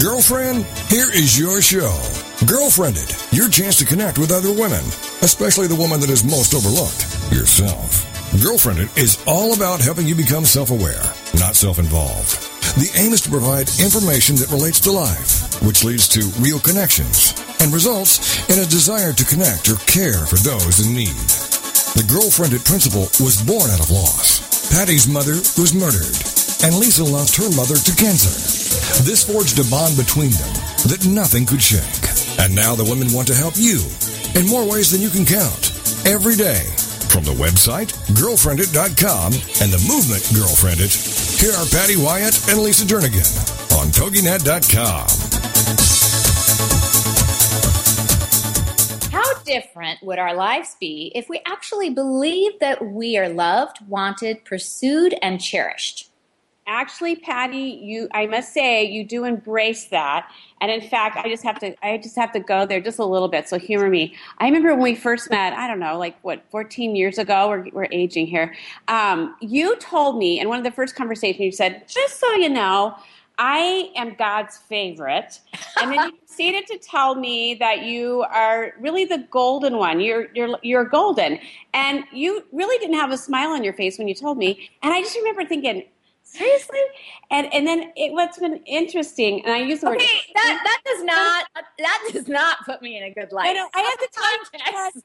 Girlfriend, here is your show. GirlfriendIT, your chance to connect with other women, especially the woman that is most overlooked, yourself. GirlfriendIT is all about helping you become self-aware, not self-involved. The aim is to provide information that relates to life, which leads to real connections and results in a desire to connect or care for those in need. The GirlfriendIT principle was born out of loss. Patty's mother was murdered, and Lisa lost her mother to cancer. This forged a bond between them that nothing could shake. And now the women want to help you in more ways than you can count. Every day. From the website, girlfriendit.com, and the movement Girlfriendit, here are Patty Wyatt and Lisa Jernigan on TogiNet.com. How different would our lives be if we actually believed that we are loved, wanted, pursued, and cherished? Actually patty you i must say you do embrace that and in fact i just have to i just have to go there just a little bit so humor me i remember when we first met i don't know like what 14 years ago we're, we're aging here um, you told me in one of the first conversations you said just so you know I am God's favorite. And then you proceeded to tell me that you are really the golden one. You're you're you're golden. And you really didn't have a smile on your face when you told me. And I just remember thinking, seriously and and then it, what's been interesting and i use the Okay, word that that does not that does not put me in a good light. I know, I have to Context.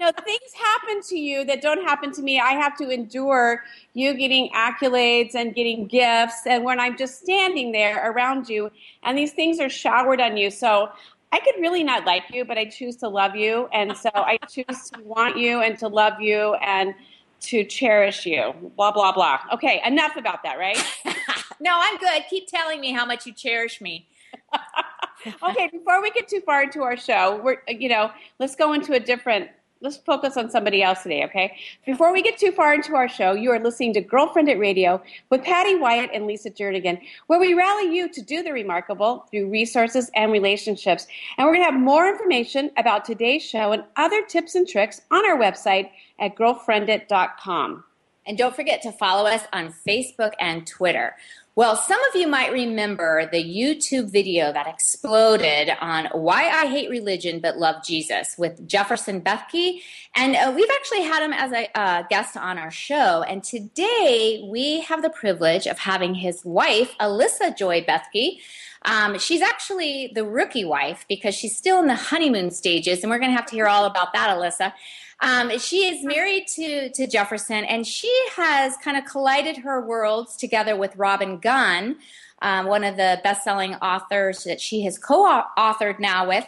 you know, things happen to you that don't happen to me. I have to endure you getting accolades and getting gifts. And when I'm just standing there around you and these things are showered on you. So I could really not like you, but I choose to love you. And so I choose to want you and to love you and to cherish you. Blah, blah, blah. Okay, enough about that, right? no, I'm good. Keep telling me how much you cherish me. okay, before we get too far into our show, we're you know, let's go into a different let's focus on somebody else today, okay? Before we get too far into our show, you are listening to GirlfriendIT Radio with Patty Wyatt and Lisa Jernigan, where we rally you to do the remarkable through resources and relationships. And we're going to have more information about today's show and other tips and tricks on our website at girlfriendit.com. And don't forget to follow us on Facebook and Twitter. Well, some of you might remember the YouTube video that exploded on why I hate religion but love Jesus with Jefferson Bethke. And uh, we've actually had him as a uh, guest on our show. And today we have the privilege of having his wife, Alyssa Joy Bethke. Um, she's actually the rookie wife because she's still in the honeymoon stages. And we're going to have to hear all about that, Alyssa. Um, she is married to, to Jefferson, and she has kind of collided her worlds together with Robin Gunn, um, one of the best selling authors that she has co authored now with.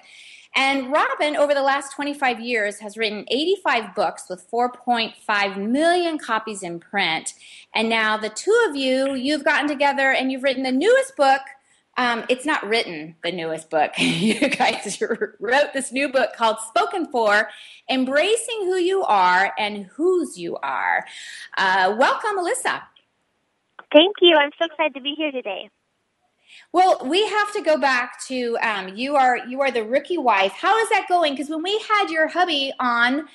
And Robin, over the last 25 years, has written 85 books with 4.5 million copies in print. And now the two of you, you've gotten together and you've written the newest book. Um, it's not written, the newest book. you guys wrote this new book called Spoken For Embracing Who You Are and Whose You Are. Uh, welcome, Alyssa. Thank you. I'm so excited to be here today. Well, we have to go back to um, you are you are the rookie wife. How is that going? Because when we had your hubby on,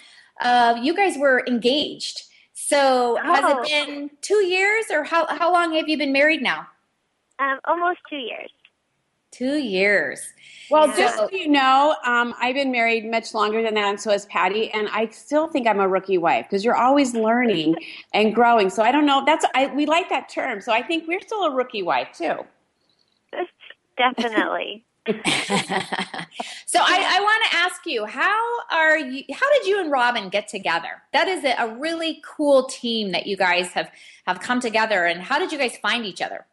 uh, you guys were engaged. So has Oh. it been two years, or how how long have you been married now? Um, almost two years. Two years. Well, Yeah. just so you know, um, I've been married much longer than that, and so has Patty. And I still think I'm a rookie wife because you're always learning and growing. So I don't know. That's I, we like that term. So I think we're still a rookie wife too. Definitely. so I, I want to ask you how are you how did you and robin get together that is a, a really cool team that you guys have have come together and how did you guys find each other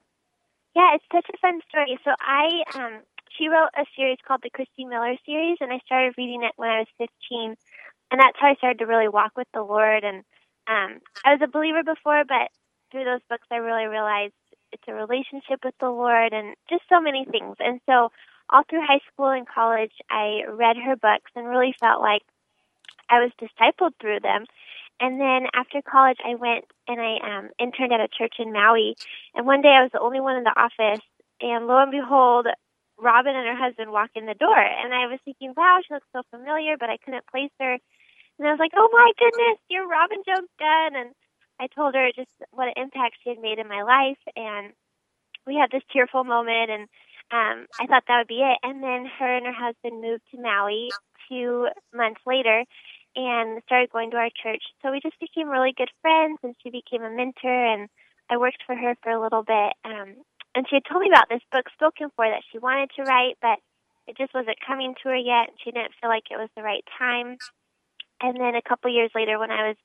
Yeah, it's such a fun story. So I, um, she wrote a series called the Christy Miller series, and I started reading it when I was 15, and that's how I started to really walk with the Lord. And um, I was a believer before, but through those books, I really realized it's a relationship with the Lord, and just so many things. And so, all through high school and college, I read her books and really felt like I was discipled through them. And then after college, I went and I um, interned at a church in Maui. And one day I was the only one in the office. And lo and behold, Robin and her husband walked in the door. And I was thinking, wow, she looks so familiar, but I couldn't place her. And I was like, oh my goodness, you're Robin Jones Gunn. And I told her just what an impact she had made in my life. And we had this tearful moment. And um, I thought that would be it. And then her and her husband moved to Maui two months later and started going to our church. So we just became really good friends, and she became a mentor, and I worked for her for a little bit. Um, and she had told me about this book, Spoken For, that she wanted to write, but it just wasn't coming to her yet. And she didn't feel like it was the right time. And then a couple years later, when I was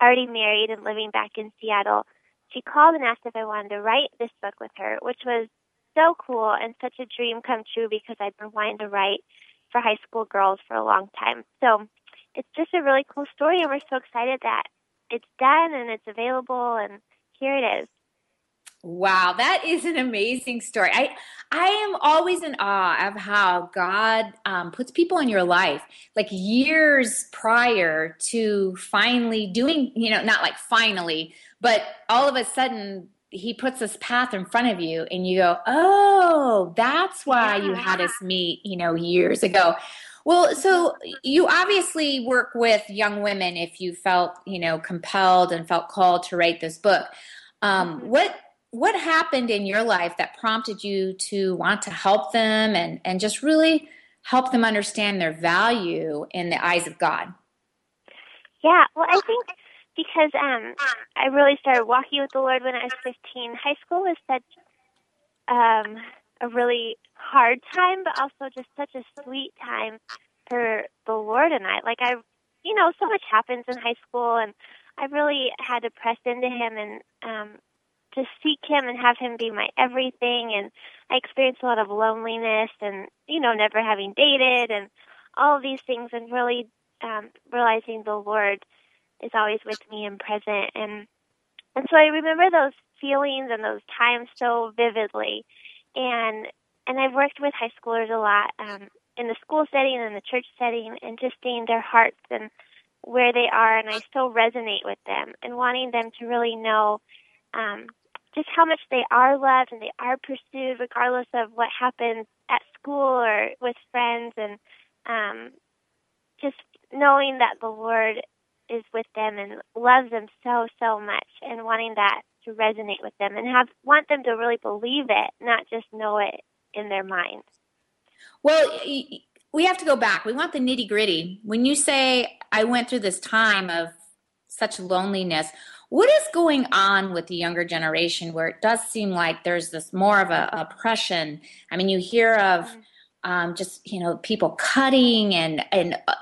already married and living back in Seattle, she called and asked if I wanted to write this book with her, which was so cool and such a dream come true because I'd been wanting to write for high school girls for a long time. So it's just a really cool story, and we're so excited that it's done and it's available, and here it is. Wow, that is an amazing story. I I am always in awe of how God um, puts people in your life, like years prior to finally doing, you know, not like finally, but all of a sudden he puts this path in front of you and you go, "Oh, that's why you had us meet, you know, years ago." Well, so you obviously work with young women if you felt, you know, compelled and felt called to write this book. Um, mm-hmm. what what happened in your life that prompted you to want to help them and and just really help them understand their value in the eyes of God? Yeah, well, I think because um, I really started walking with the Lord when I was 15. High school was such um, a really hard time, but also just such a sweet time for the Lord and I. Like I, you know, so much happens in high school, and I really had to press into Him and um, to seek Him and have Him be my everything. And I experienced a lot of loneliness, and you know, never having dated, and all these things, and really um, realizing the Lord is always with me and present and and so I remember those feelings and those times so vividly and and I've worked with high schoolers a lot um in the school setting and the church setting and just seeing their hearts and where they are and I still resonate with them and wanting them to really know um just how much they are loved and they are pursued regardless of what happens at school or with friends and um just knowing that the Lord is with them and loves them so so much and wanting that to resonate with them and have want them to really believe it not just know it in their mind. Well we have to go back. We want the nitty gritty when you say i went through this time of such loneliness what is going on with the younger generation where it does seem like there's this more of a oppression? I mean you hear of mm-hmm um, just you know people cutting and and uh,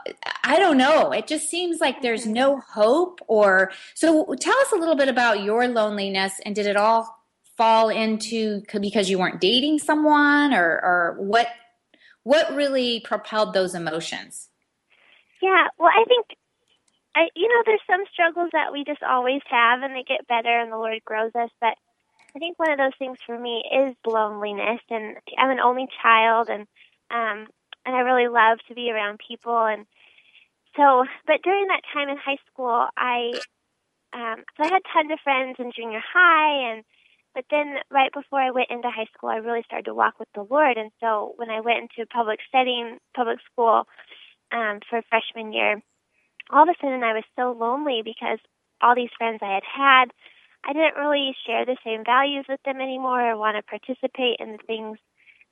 I don't know. It just seems like there's no hope. Or so, tell us a little bit about your loneliness and did it all fall into because you weren't dating someone, or or what what really propelled those emotions? Yeah, well, I think I you know there's some struggles that we just always have, and they get better, and the Lord grows us, but. I think one of those things for me is loneliness, and I'm an only child, and um, and I really love to be around people. And so, but during that time in high school, I um, so I had tons of friends in junior high, and but then right before I went into high school, I really started to walk with the Lord. And so when I went into public setting, public school um, for freshman year, all of a sudden I was so lonely because all these friends I had had, I didn't really share the same values with them anymore or want to participate in the things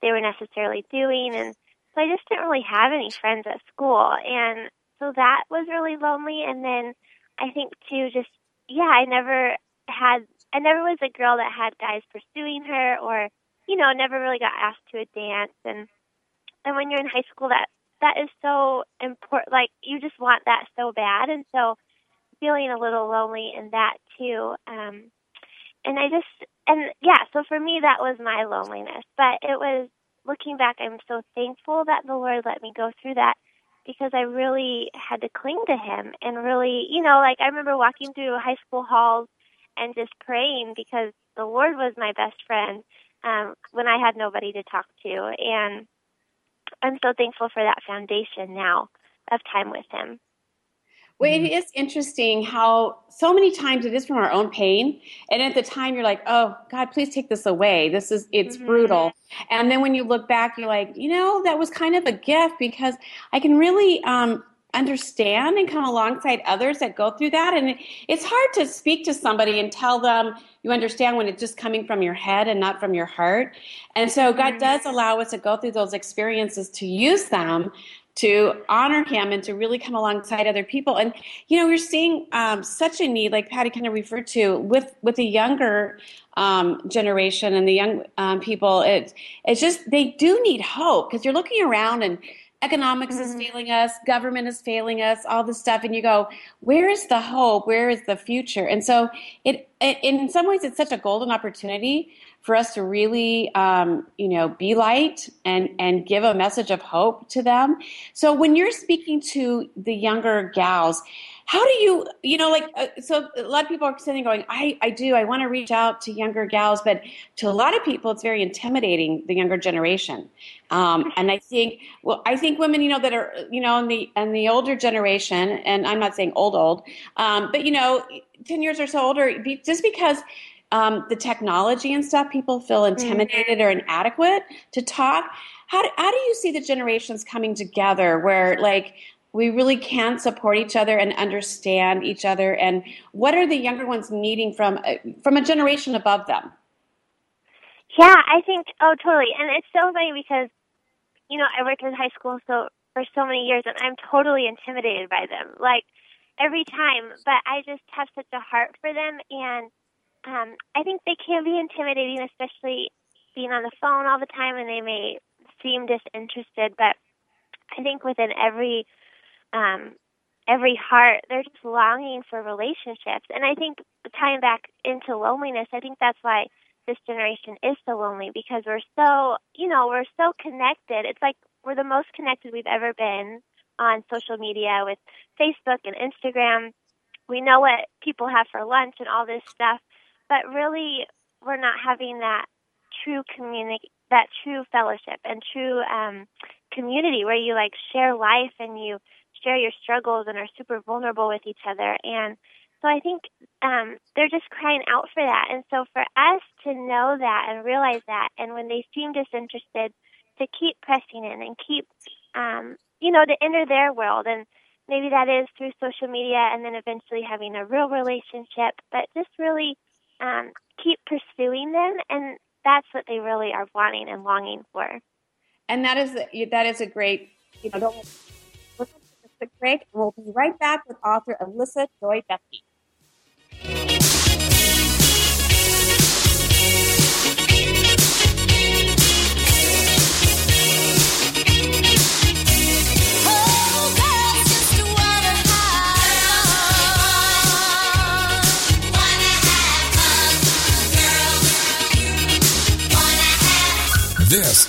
they were necessarily doing. And so I just didn't really have any friends at school. And so that was really lonely. And then I think too, just, yeah, I never had, I never was a girl that had guys pursuing her or, you know, never really got asked to a dance. And, and when you're in high school, that, that is so important. Like you just want that so bad. And so feeling a little lonely in that too. Um, and I just and yeah, so for me that was my loneliness. But it was looking back, I'm so thankful that the Lord let me go through that because I really had to cling to Him and really, you know, like I remember walking through high school halls and just praying because the Lord was my best friend um, when I had nobody to talk to, and I'm so thankful for that foundation now of time with Him. Well, it mm-hmm. interesting how so many times it is from our own pain. And at the time you're like, oh, God, please take this away. This is, it's mm-hmm. brutal. And then when you look back, you're like, you know, that was kind of a gift because I can really um, understand and come alongside others that go through that. And it's hard to speak to somebody and tell them you understand when it's just coming from your head and not from your heart. And so God mm-hmm. does allow us to go through those experiences to use them to honor him and to really come alongside other people. And you know, we're seeing um, such a need, like Patty kind of referred to, with with the younger um, generation and the young um, people. It's it's just they do need hope because you're looking around and economics mm-hmm. is failing us, government is failing us, all this stuff, and you go, where is the hope? Where is the future? And so it, it in some ways, it's such a golden opportunity for us to really, um, you know, be light and and give a message of hope to them. So when you're speaking to the younger gals, how do you, you know, like, uh, so a lot of people are sitting going, I, I do, I want to reach out to younger gals, but to a lot of people, it's very intimidating, the younger generation. Um, and I think, well, I think women, you know, that are, you know, in the, in the older generation, and I'm not saying old, old, um, but, you know, 10 years or so older, just because um, the technology and stuff, people feel mm-hmm. intimidated mm-hmm. or inadequate to talk. How do, how do you see the generations coming together where, like, we really can support each other and understand each other? And what are the younger ones needing from uh, from a generation above them? Yeah, I think oh totally, and it's so funny because you know I worked in high school so for so many years, and I'm totally intimidated by them, like every time. But I just have such a heart for them, and um, I think they can be intimidating, especially being on the phone all the time, and they may seem disinterested. But I think within every um, every heart, they're just longing for relationships. And I think tying back into loneliness, I think that's why this generation is so lonely because we're so, you know, we're so connected. It's like we're the most connected we've ever been on social media with Facebook and Instagram. We know what people have for lunch and all this stuff but really we're not having that true community that true fellowship and true um community where you like share life and you share your struggles and are super vulnerable with each other and so I think um, they're just crying out for that. And so for us to know that and realize that, and when they seem disinterested, to keep pressing in and keep, um, you know, to enter their world. And maybe that is through social media and then eventually having a real relationship, but just really um, keep pursuing them, and that's what they really are wanting and longing for. And that is that is a great you know. Don't listen to the break, and we'll be right back with author Alyssa Joy Bethke.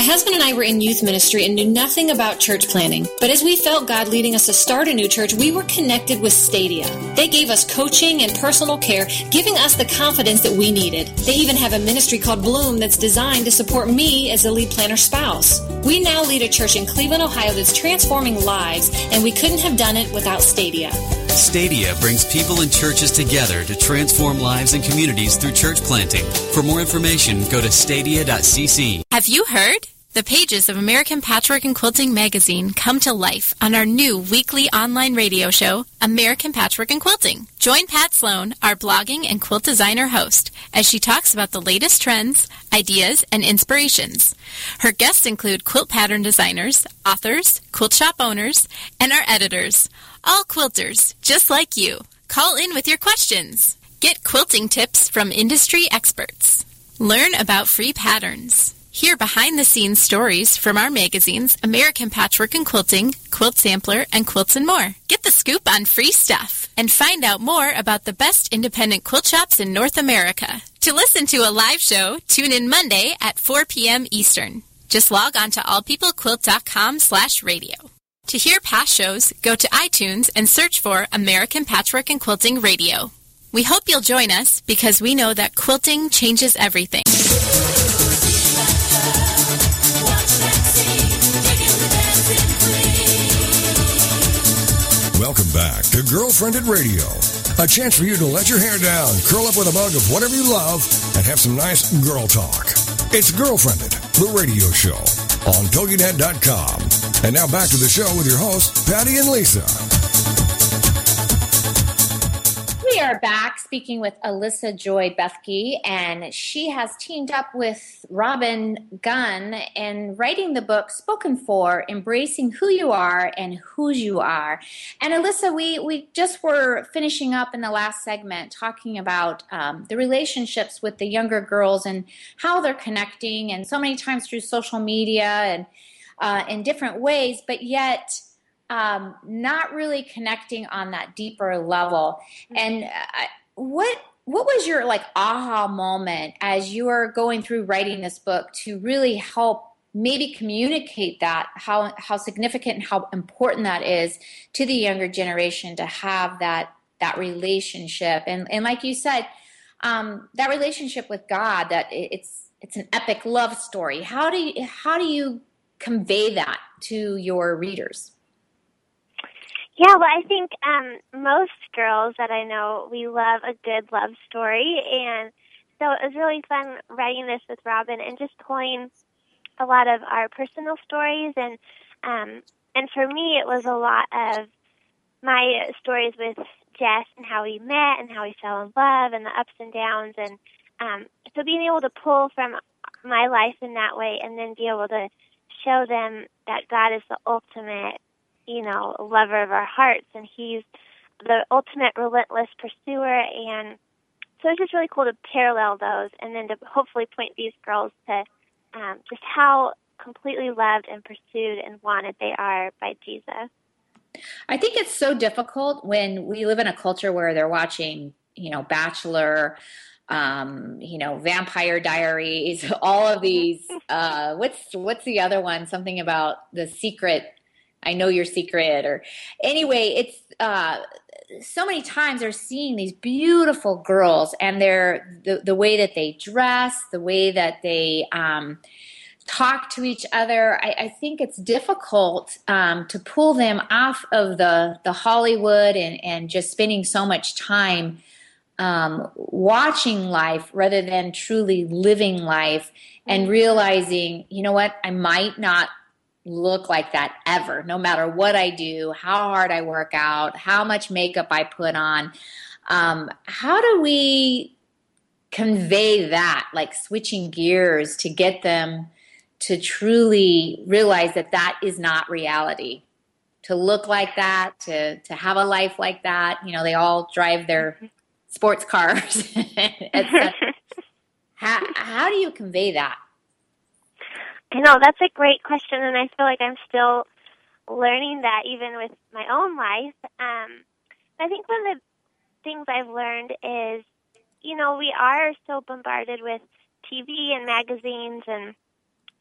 My husband and I were in youth ministry and knew nothing about church planting. But as we felt God leading us to start a new church, we were connected with Stadia. They gave us coaching and personal care, giving us the confidence that we needed. They even have a ministry called Bloom that's designed to support me as a lead planter spouse. We now lead a church in Cleveland, Ohio that's transforming lives, and we couldn't have done it without Stadia. Stadia brings people and churches together to transform lives and communities through church planting. For more information, go to stadia.cc. Have you heard? The pages of American Patchwork and Quilting magazine come to life on our new weekly online radio show, American Patchwork and Quilting. Join Pat Sloan, our blogging and quilt designer host, as she talks about the latest trends, ideas, and inspirations. Her guests include quilt pattern designers, authors, quilt shop owners, and our editors, all quilters, just like you. Call in with your questions. Get quilting tips from industry experts. Learn about free patterns. Hear behind the scenes stories from our magazines American Patchwork and Quilting, Quilt Sampler, and Quilts and More. Get the scoop on free stuff and find out more about the best independent quilt shops in North America. To listen to a live show, tune in Monday at 4 p.m. Eastern. Just log on to allpeoplequilt.com slash radio. To hear past shows, go to iTunes and search for American Patchwork and Quilting Radio. We hope you'll join us because we know that quilting changes everything. Welcome back to GirlfriendIT Radio, a chance for you to let your hair down, curl up with a mug of whatever you love, and have some nice girl talk. It's GirlfriendIT, the radio show on TogiNet.com. And now back to the show with your hosts, Patty and Lisa. We are back speaking with Alyssa Joy Bethke, and she has teamed up with Robin Gunn in writing the book Spoken For Embracing Who You Are and Whose You Are. And Alyssa, we, we just were finishing up in the last segment talking about um, the relationships with the younger girls and how they're connecting, and so many times through social media and uh, in different ways, but yet um, not really connecting on that deeper level. Mm-hmm. And uh, what what was your like aha moment as you were going through writing this book to really help maybe communicate that how how significant and how important that is to the younger generation to have that that relationship and and like you said um, that relationship with God that it's it's an epic love story how do you how do you convey that to your readers yeah, well, I think um, most girls that I know, we love a good love story. And so it was really fun writing this with Robin and just pulling a lot of our personal stories. And, um, and for me, it was a lot of my stories with Jeff and how we met and how we fell in love and the ups and downs. And um, so being able to pull from my life in that way and then be able to show them that God is the ultimate you know, lover of our hearts, and he's the ultimate relentless pursuer. And so it's just really cool to parallel those, and then to hopefully point these girls to um, just how completely loved and pursued and wanted they are by Jesus. I think it's so difficult when we live in a culture where they're watching, you know, Bachelor, um, you know, Vampire Diaries, all of these. Uh, what's what's the other one? Something about the secret I know your secret or anyway, it's uh so many times they're seeing these beautiful girls and they're the, the way that they dress, the way that they um, talk to each other. I, I think it's difficult um, to pull them off of the the Hollywood and and just spending so much time um, watching life rather than truly living life and mm-hmm. realizing, you know what, I might not look like that ever, no matter what I do, how hard I work out, how much makeup I put on. Um, how do we convey that, like switching gears to get them to truly realize that that is not reality? To look like that, to to have a life like that, you know, they all drive their sports cars. how, how do you convey that? I know that's a great question, and I feel like I'm still learning that even with my own life. Um, I think one of the things I've learned is, you know, we are so bombarded with TV and magazines, and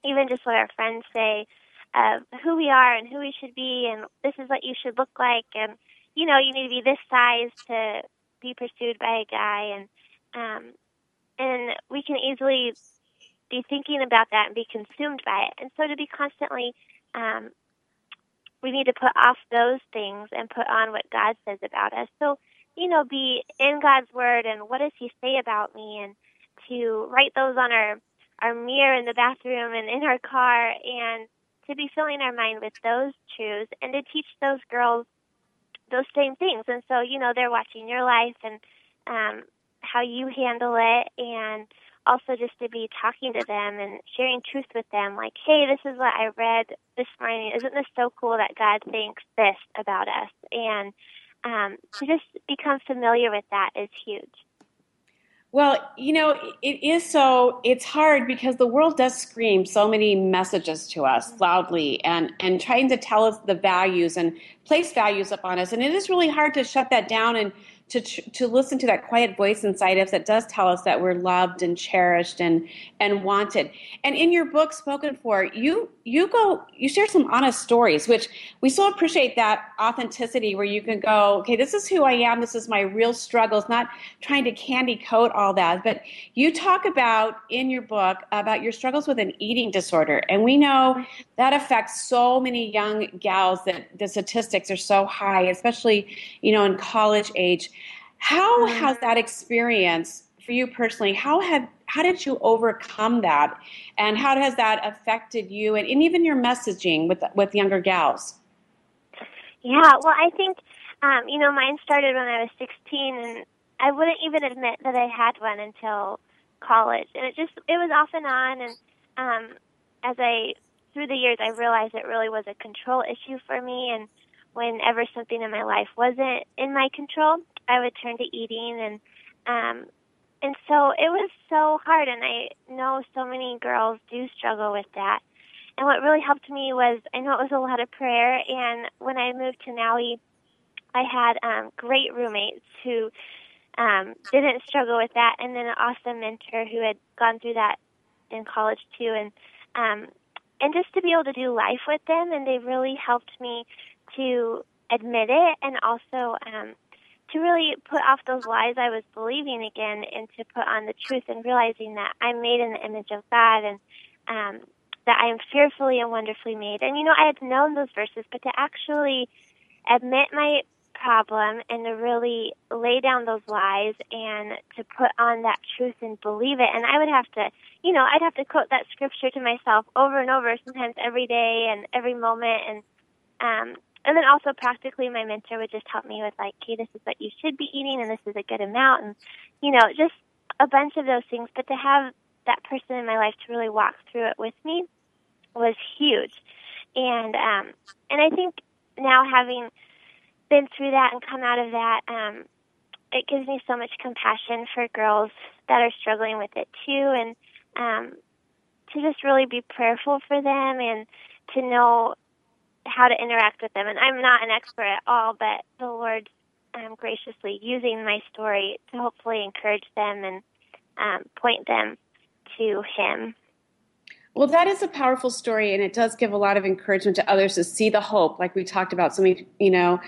even just what our friends say of who we are and who we should be, and this is what you should look like, and you know, you need to be this size to be pursued by a guy, and um, and we can easily be thinking about that and be consumed by it. And so to be constantly, um, we need to put off those things and put on what God says about us. So, you know, be in God's Word and what does He say about me, and to write those on our our mirror in the bathroom and in our car, and to be filling our mind with those truths, and to teach those girls those same things. And so, you know, they're watching your life and um, how you handle it, and also just to be talking to them and sharing truth with them like hey this is what i read this morning. Isn't this so cool that god thinks this about us? And um, to just become familiar with that is huge well, you know, it is so it's hard because the world does scream so many messages to us mm-hmm. loudly and and trying to tell us the values and place values upon us and it is really hard to shut that down and to to listen to that quiet voice inside us that does tell us that we're loved and cherished and and wanted. And in your book, Spoken For, you you go you share some honest stories, which we so appreciate that authenticity where you can go, okay, this is who I am, this is my real struggles, not trying to candy coat all that. But you talk about in your book about your struggles with an eating disorder, and we know that affects so many young gals that the statistics are so high, especially you know in college age. How mm-hmm. has that experience for you personally? How have how did you overcome that, and how has that affected you and, and even your messaging with with younger gals? Yeah, well, I think um, you know mine started when I was 16, and I wouldn't even admit that I had one until college, and it just it was off and on, and um, as I through the years I realized it really was a control issue for me, and whenever something in my life wasn't in my control, I would turn to eating and um and so it was so hard and I know so many girls do struggle with that. And what really helped me was I know it was a lot of prayer and when I moved to Maui I had um great roommates who um didn't struggle with that and then an awesome mentor who had gone through that in college too and um and just to be able to do life with them and they really helped me to admit it and also um, to really put off those lies I was believing again and to put on the truth and realizing that I'm made in the image of God and um, that I am fearfully and wonderfully made. And you know, I had known those verses, but to actually admit my problem and to really lay down those lies and to put on that truth and believe it. And I would have to, you know, I'd have to quote that scripture to myself over and over, sometimes every day and every moment. And um, and then also practically my mentor would just help me with like okay this is what you should be eating and this is a good amount and you know just a bunch of those things. But to have that person in my life to really walk through it with me was huge. And um and i think now having been through that and come out of that um it gives me so much compassion for girls that are struggling with it too and um to just really be prayerful for them and to know how to interact with them. And I'm not an expert at all, but the Lord um, graciously using my story to hopefully encourage them and um, point them to Him. Well, that is a powerful story, and it does give a lot of encouragement to others to see the hope, like we talked about. So many, you know,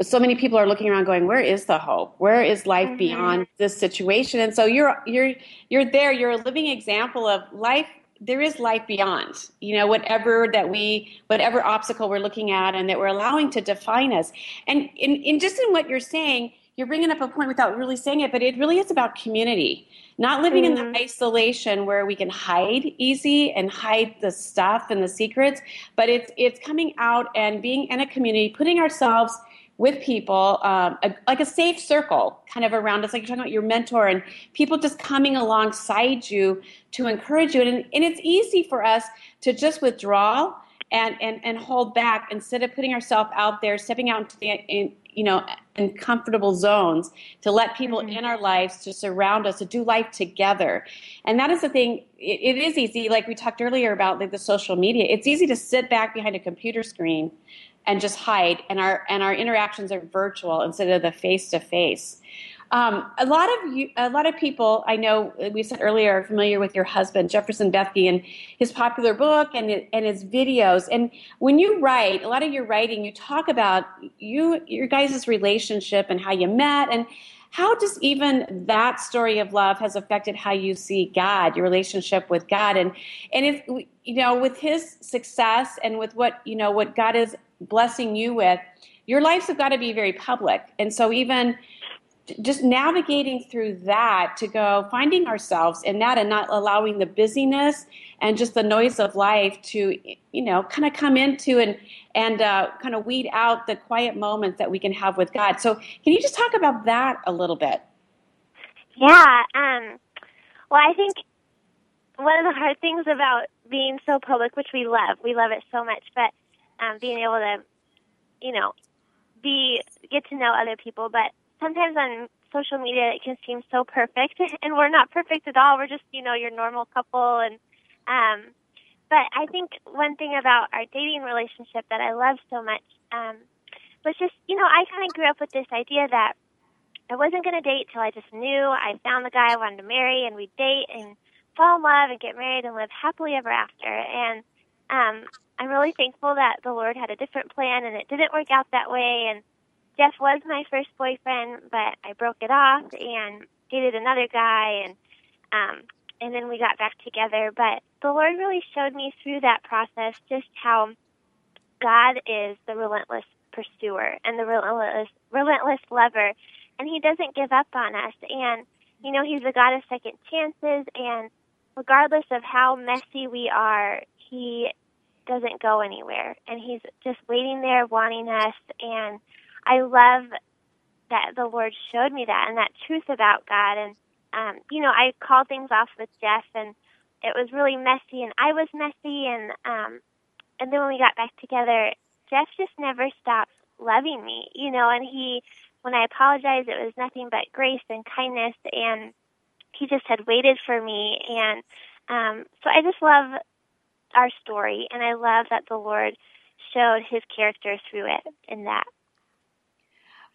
so many people are looking around, going, "Where is the hope? Where is life mm-hmm. beyond this situation?" And so you're you're you're there. You're a living example of life there is life beyond you know whatever that we whatever obstacle we're looking at and that we're allowing to define us and in, in just in what you're saying you're bringing up a point without really saying it but it really is about community not living mm-hmm. in the mm-hmm. isolation where we can hide easy and hide the stuff and the secrets but it's it's coming out and being in a community putting ourselves with people, um, a, like a safe circle kind of around us, like you're talking about your mentor and people just coming alongside you to encourage you. And, and it's easy for us to just withdraw and, and, and hold back instead of putting ourselves out there, stepping out into the, in, you know, in comfortable zones to let people mm-hmm. in our lives to surround us to do life together. And that is the thing. it, it is easy, like we talked earlier about like the social media. It's easy to sit back behind a computer screen and just hide and our and our interactions are virtual instead of the face to face a lot of you, a lot of people I know uh, we said earlier are familiar with your husband Jefferson Bethke and his popular book and and his videos. And when you write, a lot of your writing, you talk about you your guys' relationship and how you met and how does even that story of love has affected how you see God, your relationship with God, and and if you know with His success and with what you know what God is blessing you with, your lives have got to be very public. And so even just navigating through that to go finding ourselves in that and not allowing the busyness and just the noise of life to you know kind of come into and and uh, kind of weed out the quiet moments that we can have with god so can you just talk about that a little bit yeah um, well i think one of the hard things about being so public which we love we love it so much but um, being able to, you know, be get to know other people. But sometimes on social media, it can seem so perfect, and we're not perfect at all. We're just, you know, your normal couple. And um, but I think one thing about our dating relationship that I love so much um, was just, you know, I kind of grew up with this idea that I wasn't going to date till I just knew I found the guy I wanted to marry, and we'd date and fall in love and get married and live happily ever after. And um, I'm really thankful that the Lord had a different plan, and it didn't work out that way. And Jeff was my first boyfriend, but I broke it off and dated another guy, and um, and then we got back together. But the Lord really showed me through that process just how God is the relentless pursuer and the relentless relentless lover, and He doesn't give up on us. And you know, He's a God of second chances, and regardless of how messy we are, He doesn't go anywhere, and He's just waiting there, wanting us. And I love that the Lord showed me that and that truth about God. And um, you know, I called things off with Jeff, and it was really messy, and I was messy, and um, and then when we got back together, Jeff just never stopped loving me, you know, and he, when I apologized, it was nothing but grace and kindness, and he just had waited for me, and um, so I just love our story, and I love that the Lord showed His character through it in that.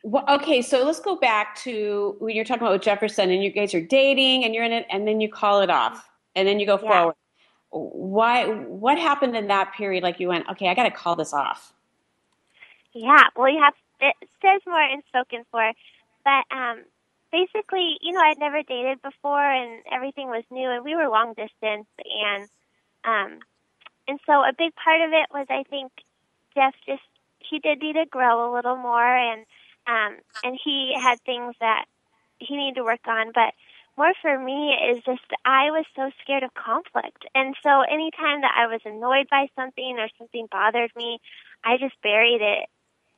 Well, okay, so let's go back to when you're talking about with Jefferson, and you guys are dating, and you're in it, and then you call it off, and then you go Yeah. forward. Why? What happened in that period? Like you went, okay, I got to call this off. Yeah, well, you have it says more in spoken for, but um, basically, you know, I'd never dated before, and everything was new, and we were long distance, and um, and so a big part of it was, I think, Jeff just he did need to grow a little more, and um, and he had things that he needed to work on, but more for me is just I was so scared of conflict. And so anytime that I was annoyed by something or something bothered me, I just buried it.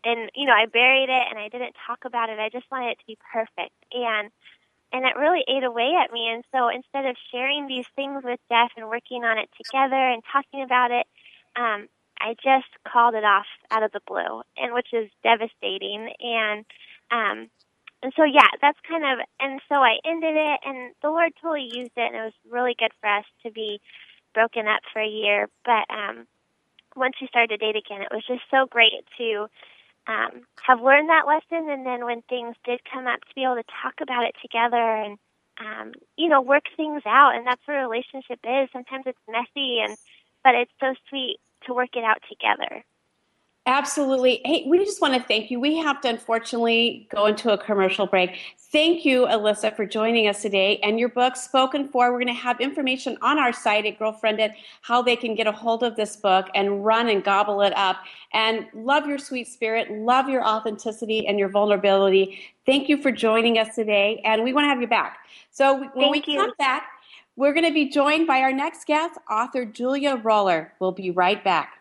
And you know, I buried it and I didn't talk about it. I just wanted it to be perfect. And and it really ate away at me. And so instead of sharing these things with Jeff and working on it together and talking about it, um, I just called it off out of the blue, and which is devastating. And um, and so yeah, that's kind of and so I ended it, and the Lord totally used it, and it was really good for us to be broken up for a year. But um, once we started to date again, it was just so great to um, have learned that lesson, and then when things did come up, to be able to talk about it together and um, you know work things out, and that's what a relationship is. Sometimes it's messy, and but it's so sweet to work it out together. Absolutely. Hey, we just want to thank you. We have to unfortunately go into a commercial break. Thank you, Alyssa, for joining us today. And your book, Spoken For, we're going to have information on our site at GirlfriendIT how they can get a hold of this book and run and gobble it up. And love your sweet spirit, love your authenticity and your vulnerability. Thank you for joining us today. And we want to have you back. So when Thank we you. come back, we're going to be joined by our next guest, author Julia Roller. We'll be right back.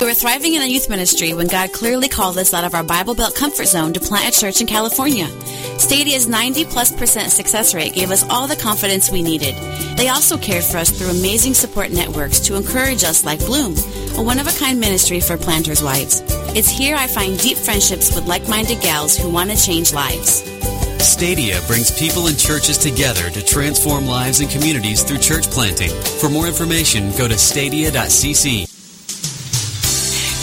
We were thriving in a youth ministry when God clearly called us out of our Bible Belt comfort zone to plant a church in California. Stadia's 90 plus percent success rate gave us all the confidence we needed. They also cared for us through amazing support networks to encourage us like Bloom, a one of a kind ministry for planters' wives. It's here I find deep friendships with like minded gals who want to change lives. Stadia brings people and churches together to transform lives and communities through church planting. For more information, go to stadia.cc.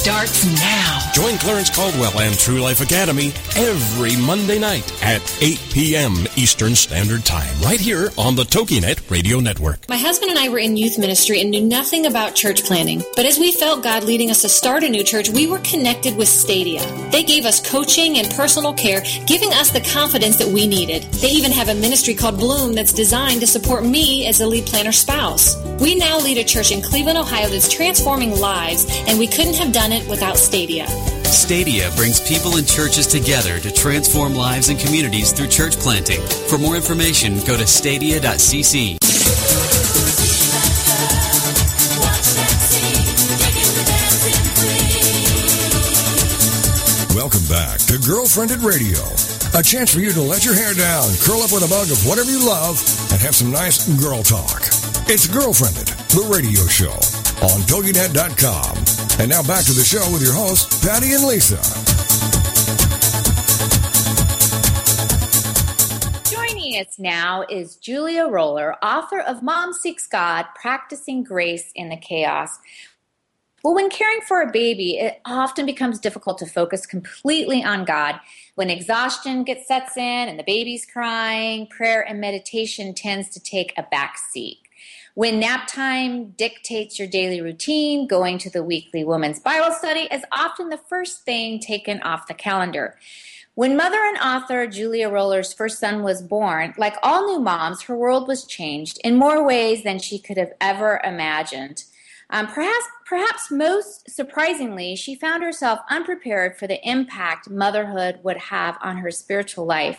starts now. Join Clarence Caldwell and True Life Academy every Monday night at 8 p.m. Eastern Standard Time, right here on the TogiNet Radio Network. My husband and I were in youth ministry and knew nothing about church planting. But as we felt God leading us to start a new church, we were connected with Stadia. They gave us coaching and personal care, giving us the confidence that we needed. They even have a ministry called Bloom that's designed to support me as a lead planter spouse. We now lead a church in Cleveland, Ohio that's transforming lives, and we couldn't have done it without Stadia. Stadia brings people and churches together to transform lives and communities through church planting. For more information, go to stadia.cc. Welcome back to GirlfriendIT Radio. A chance for you to let your hair down, curl up with a mug of whatever you love, and have some nice girl talk. It's GirlfriendIT, the radio show on TogiNet.com. And now back to the show with your hosts, Patty and Lisa. Joining us now is Julia Roller, author of Mom Seeks God Practicing Grace in the Chaos. Well, when caring for a baby, it often becomes difficult to focus completely on God. When exhaustion gets sets in and the baby's crying, prayer and meditation tends to take a back seat. When nap time dictates your daily routine, going to the weekly women's Bible study is often the first thing taken off the calendar. When mother and author Julia Roller's first son was born, like all new moms, her world was changed in more ways than she could have ever imagined. Um, perhaps, perhaps most surprisingly, she found herself unprepared for the impact motherhood would have on her spiritual life.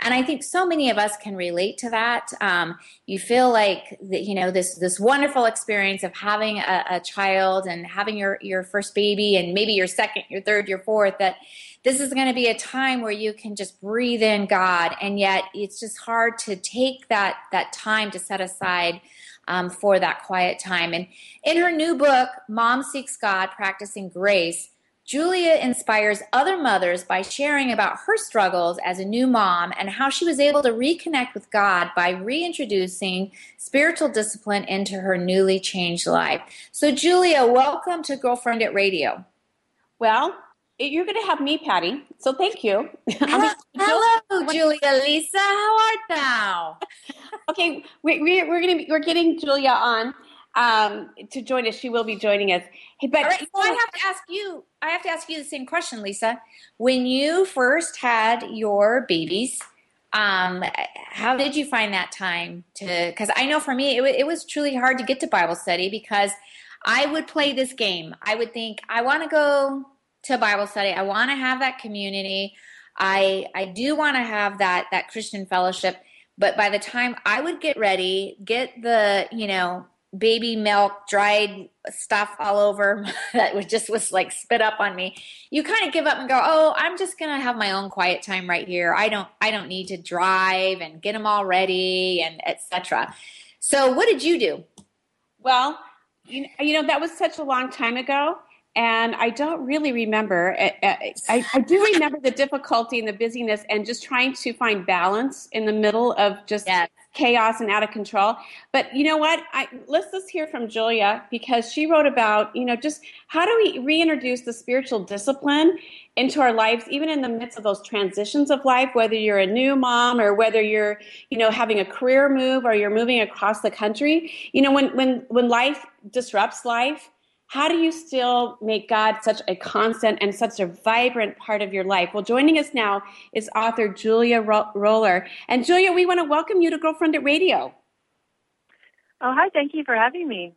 And I think so many of us can relate to that. Um, you feel like that, you know this this wonderful experience of having a, a child and having your your first baby and maybe your second, your third, your fourth. That this is going to be a time where you can just breathe in God, and yet it's just hard to take that that time to set aside um, for that quiet time. And in her new book, Mom Seeks God Practicing Grace, Julia inspires other mothers by sharing about her struggles as a new mom and how she was able to reconnect with God by reintroducing spiritual discipline into her newly changed life. So, Julia, welcome to GirlfriendIT Radio. Well, you're going to have me, Patty. So thank you. Hello, Julia Lisa. How art thou? Okay, we, we, we're going to we're getting Julia on um, to join us. She will be joining us. Hey, but so I have to ask you. I have to ask you the same question, Lisa. When you first had your babies, um, how did you find that time to? Because I know for me, it, it was truly hard to get to Bible study because I would play this game. I would think I want to go to Bible study. I want to have that community. I I do want to have that that Christian fellowship. But by the time I would get ready, get the you know baby milk, dried stuff all over that would just was like spit up on me. You kind of give up and go, "Oh, I'm just going to have my own quiet time right here. I don't I don't need to drive and get them all ready and etc." So, what did you do? Well, you, you know that was such a long time ago and I don't really remember. I, I, I, do remember the difficulty and the busyness, and just trying to find balance in the middle of just yes. chaos and out of control. But you know what? I, let's just hear from Julia because she wrote about you know just how do we reintroduce the spiritual discipline into our lives, even in the midst of those transitions of life. Whether you're a new mom or whether you're you know having a career move or you're moving across the country. You know when when when life disrupts life how do you still make God such a constant and such a vibrant part of your life? Well, joining us now is author Julia Roller. And Julia, we want to welcome you to GirlfriendIT Radio. Oh, hi. Thank you for having me.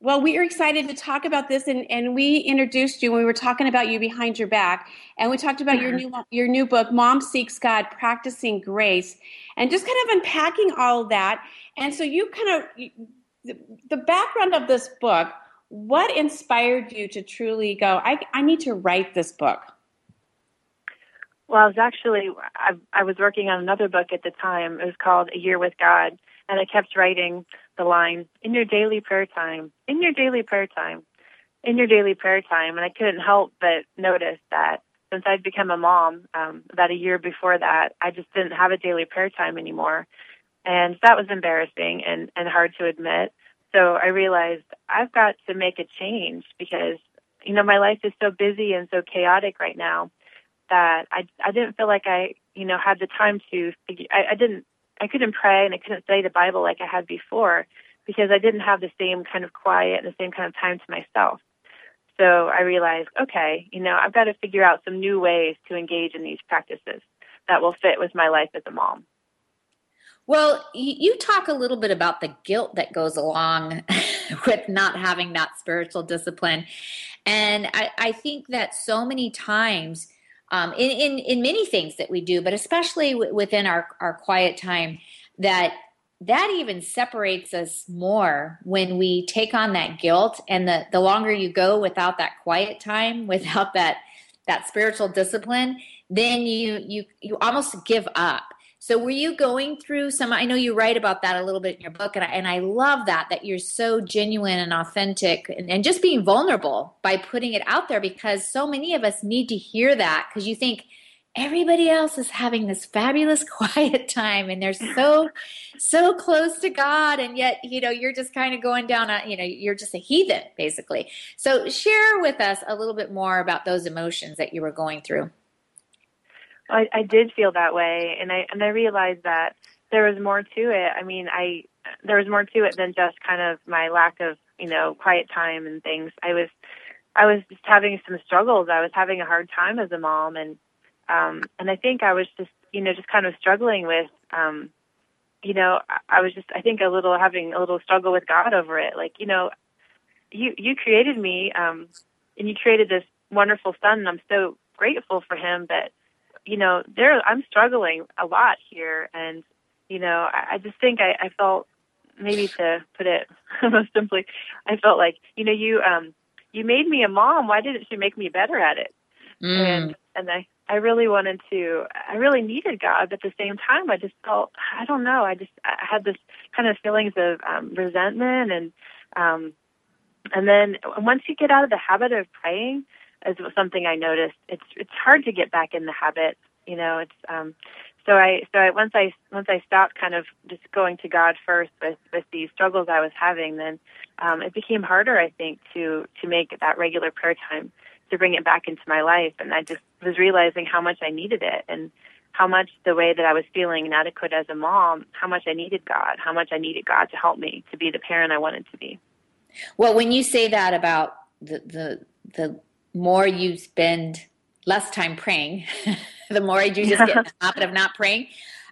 Well, we are excited to talk about this, and, and we introduced you when we were talking about you behind your back, and we talked about your mm-hmm. new your new book, "Mom Seeks God: Practicing Grace," and just kind of unpacking all of that. And so, you kind of the background of this book what inspired you to truly go, I, I need to write this book? Well, I was actually, I, I was working on another book at the time. It was called A Year with God. And I kept writing the line, in your daily prayer time, in your daily prayer time. in your daily prayer time, and I couldn't help but notice that since I'd become a mom um, about a year before that, I just didn't have a daily prayer time anymore, and that was embarrassing and and hard to admit. So I realized I've got to make a change because you know my life is so busy and so chaotic right now that I I didn't feel like I you know had the time to I, I didn't I couldn't pray and I couldn't study the Bible like I had before because I didn't have the same kind of quiet and the same kind of time to myself. So I realized, okay, you know, I've got to figure out some new ways to engage in these practices that will fit with my life as a mom. Well, you talk a little bit about the guilt that goes along with not having that spiritual discipline. And I, I think that so many times, um, in, in, in many things that we do, but especially w- within our, our quiet time, that that even separates us more when we take on that guilt and the, the longer you go without that quiet time without that that spiritual discipline then you you you almost give up so were you going through some i know you write about that a little bit in your book and I, and I love that that you're so genuine and authentic and, and just being vulnerable by putting it out there because so many of us need to hear that because you think everybody else is having this fabulous quiet time and they're so so close to god and yet you know you're just kind of going down a you know you're just a heathen basically. So share with us a little bit more about those emotions that you were going through i, I did feel that way and i and i realized that there was more to it i mean i there was more to it than just kind of my lack of you know quiet time and things i was i was just having some struggles i was having a hard time as a mom and um, and I think I was just, you know, just kind of struggling with, um, you know, I was just, I think a little having a little struggle with God over it. Like, you know, you you created me, um, and you created this wonderful son, and I'm so grateful for him. But, you know, there I'm struggling a lot here, and you know, I, I just think I, I felt maybe to put it most simply, I felt like, you know, you um, you made me a mom. Why didn't you make me better at it? Mm. And and I I really wanted to, I really needed God, but at the same time, I just felt, I don't know, I just I had this kind of feelings of um, resentment and, um, and then once you get out of the habit of praying, is something I noticed. It's it's hard to get back in the habit. You know, it's um, so I so I once I once I stopped kind of just going to God first with with these struggles I was having, then um, it became harder. I think to to make that regular prayer time to bring it back into my life. And I just was realizing how much I needed it and how much the way that I was feeling inadequate as a mom, how much I needed God, how much I needed God to help me to be the parent I wanted to be. Well, when you say that about the the, the more you spend less time praying, the more you just get in the habit of not praying.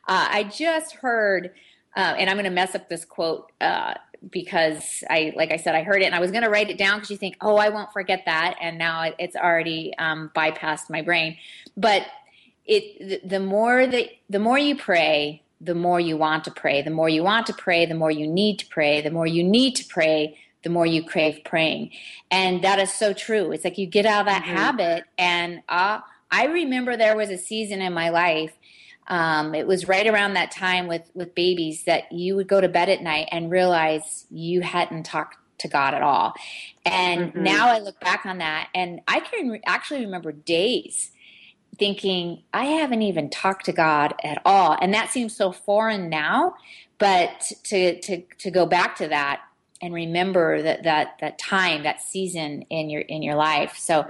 Uh, I just heard, uh, and I'm going to mess up this quote. Uh, because I, like I said, I heard it and I was going to write it down because you think, oh, I won't forget that, and now it, it's already um, bypassed my brain. But it, the, the more that the more you pray, the more you want to pray. The more you want to pray, the more you need to pray. The more you need to pray, the more you crave praying, and that is so true. It's like you get out of that mm-hmm. habit, and uh, I remember there was a season in my life um, it was right around that time with with babies that you would go to bed at night and realize you hadn't talked to God at all. And mm-hmm. now I look back on that and I can re- actually remember days thinking I haven't even talked to God at all. And that seems so foreign now, but to to to go back to that and remember that that that time, that season in your in your life. So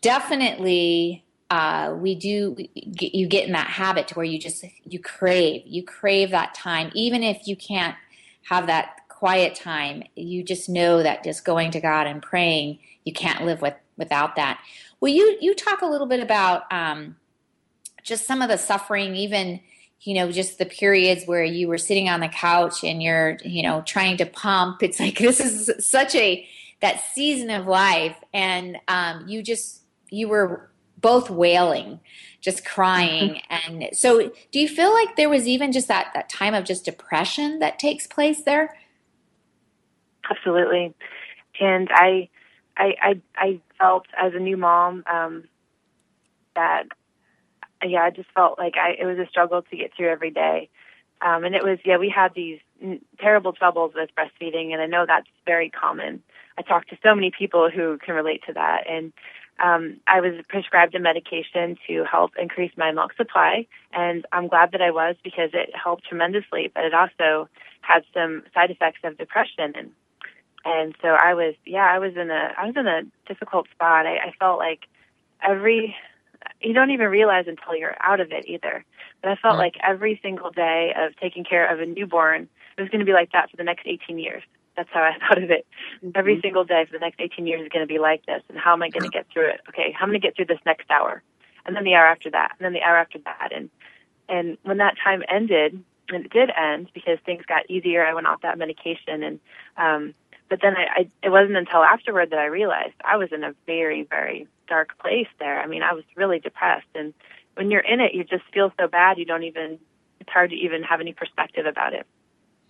definitely uh, we do you get in that habit to where you just you crave you crave that time even if you can't have that quiet time you just know that just going to god and praying you can't live with without that well you you talk a little bit about um, just some of the suffering even you know just the periods where you were sitting on the couch and you're you know trying to pump it's like this is such a that season of life and um, you just you were both wailing, just crying. and so, do you feel like there was even just that, that time of just depression that takes place there? Absolutely. And I, I, I, I felt as a new mom um, that, yeah, I just felt like I, it was a struggle to get through every day. Um, and it was, yeah, we had these n- terrible troubles with breastfeeding, and I know that's very common. I talked to so many people who can relate to that, and um, I was prescribed a medication to help increase my milk supply, and I'm glad that I was because it helped tremendously. But it also had some side effects of depression, and and so I was, yeah, I was in a, I was in a difficult spot. I, I felt like every, you don't even realize until you're out of it either. But I felt like every single day of taking care of a newborn, it was going to be like that for the next 18 years. That's how I thought of it. Every single day for the next 18 years is going to be like this. And how am I going to get through it? Okay, how am I going to get through this next hour? And then the hour after that, and then the hour after that. And, and when that time ended, and it did end because things got easier, I went off that medication and, um, but then I, I it wasn't until afterward that I realized I was in a very very dark place there. I mean, I was really depressed, and when you're in it, you just feel so bad. You don't even it's hard to even have any perspective about it.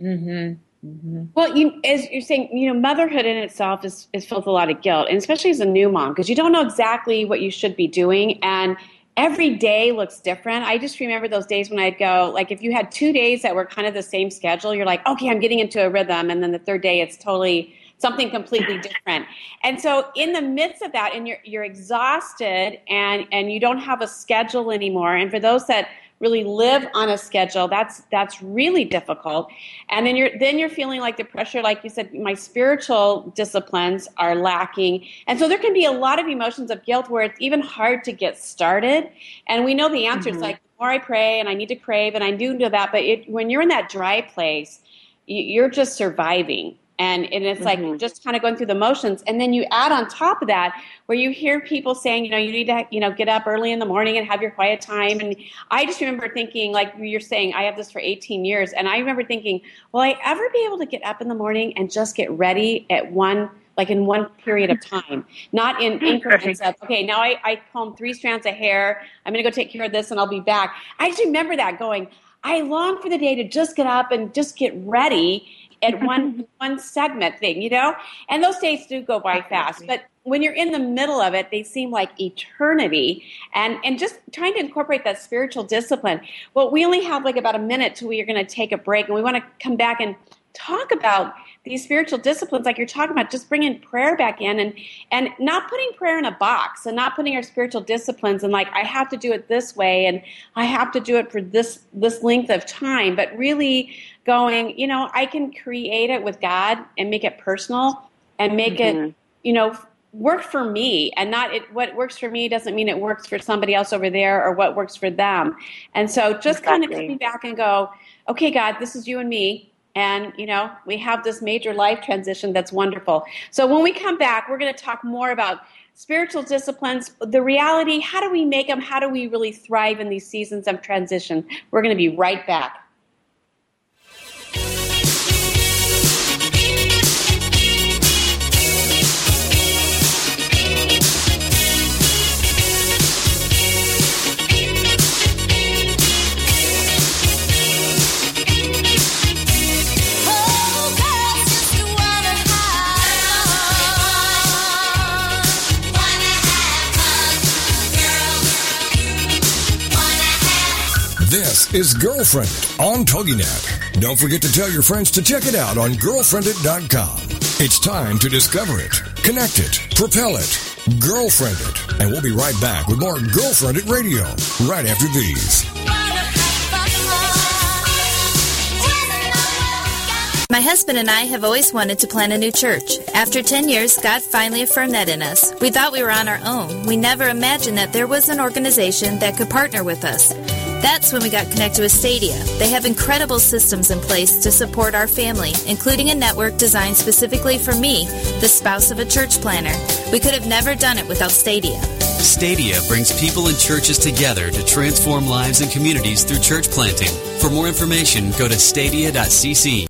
Mm-hmm. Mm-hmm. Well, you, as you're saying, you know, motherhood in itself is, is filled with a lot of guilt, and especially as a new mom, because you don't know exactly what you should be doing, and every day looks different. I just remember those days when I'd go, like, if you had two days that were kind of the same schedule, you're like, okay, I'm getting into a rhythm, and then the third day it's totally something completely different. And so in the midst of that and you're you're exhausted and and you don't have a schedule anymore and for those that really live on a schedule that's that's really difficult. And then you're then you're feeling like the pressure like you said my spiritual disciplines are lacking. And so there can be a lot of emotions of guilt where it's even hard to get started. And we know the answer. Mm-hmm. is like the more i pray and i need to crave and i do do that but it, when you're in that dry place you're just surviving and, and it's like mm-hmm. just kind of going through the motions and then you add on top of that where you hear people saying you know you need to you know get up early in the morning and have your quiet time and i just remember thinking like you're saying i have this for 18 years and i remember thinking will i ever be able to get up in the morning and just get ready at one like in one period of time, not in increments of, okay, now I, I comb three strands of hair. I'm going to go take care of this and I'll be back. I just remember that going, I long for the day to just get up and just get ready at one one segment thing, you know? And those days do go by fast, but when you're in the middle of it, they seem like eternity. And and just trying to incorporate that spiritual discipline. Well, we only have like about a minute till we are going to take a break, and we want to come back and talk about these spiritual disciplines like you're talking about just bringing prayer back in and and not putting prayer in a box and not putting our spiritual disciplines and like i have to do it this way and i have to do it for this this length of time but really going you know i can create it with god and make it personal and make mm-hmm. it you know work for me and not it what works for me doesn't mean it works for somebody else over there or what works for them and so just exactly. kind of coming back and go okay god this is you and me and you know we have this major life transition that's wonderful. So when we come back we're going to talk more about spiritual disciplines the reality how do we make them how do we really thrive in these seasons of transition? We're going to be right back Is Girlfriend on TogiNet. Don't forget to tell your friends to check it out on girlfriendit.com. It's time to discover it, connect it, propel it, girlfriend it. And we'll be right back with more GirlfriendIT Radio right after these. My husband and I have always wanted to plant a new church. After 10 years, God finally affirmed that in us. We thought we were on our own. We never imagined that there was an organization that could partner with us. That's when we got connected with Stadia. They have incredible systems in place to support our family, including a network designed specifically for me, the spouse of a church planter. We could have never done it without Stadia. Stadia brings people and churches together to transform lives and communities through church planting. For more information, go to stadia.cc.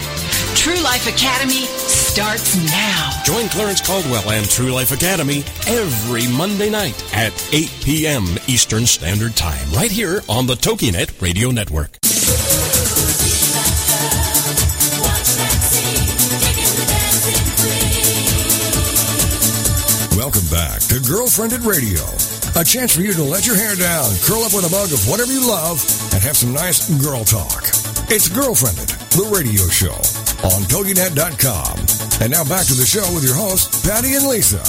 True Life Academy starts now. Join Clarence Caldwell and True Life Academy every Monday night at 8 p.m. Eastern Standard Time, right here on the TogiNet Radio Network. Welcome back to GirlfriendIT Radio. A chance for you to let your hair down, curl up with a mug of whatever you love, and have some nice girl talk. It's GirlfriendIT, the radio show on TogiNet.com. And now back to the show with your hosts, Patty and Lisa.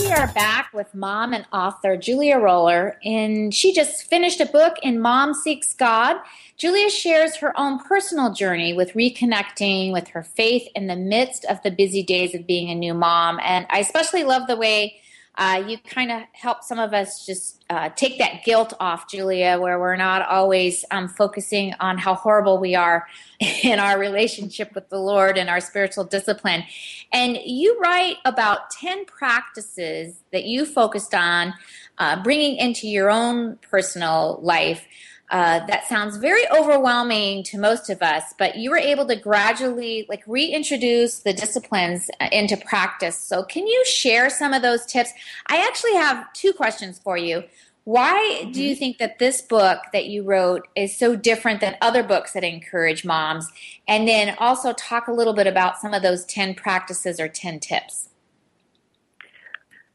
We are back with mom and author Julia Roller, and she just finished a book in Mom Seeks God. Julia shares her own personal journey with reconnecting with her faith in the midst of the busy days of being a new mom. And I especially love the way uh, you kind of help some of us just uh, take that guilt off, Julia, where we're not always um, focusing on how horrible we are in our relationship with the Lord and our spiritual discipline. And you write about 10 practices that you focused on uh, bringing into your own personal life uh, that sounds very overwhelming to most of us, but you were able to gradually like reintroduce the disciplines uh, into practice. So, can you share some of those tips? I actually have two questions for you. Why mm-hmm. do you mm-hmm. think that this book that you wrote is so different than other books that encourage moms? And then also talk a little bit about some of those 10 practices or 10 tips.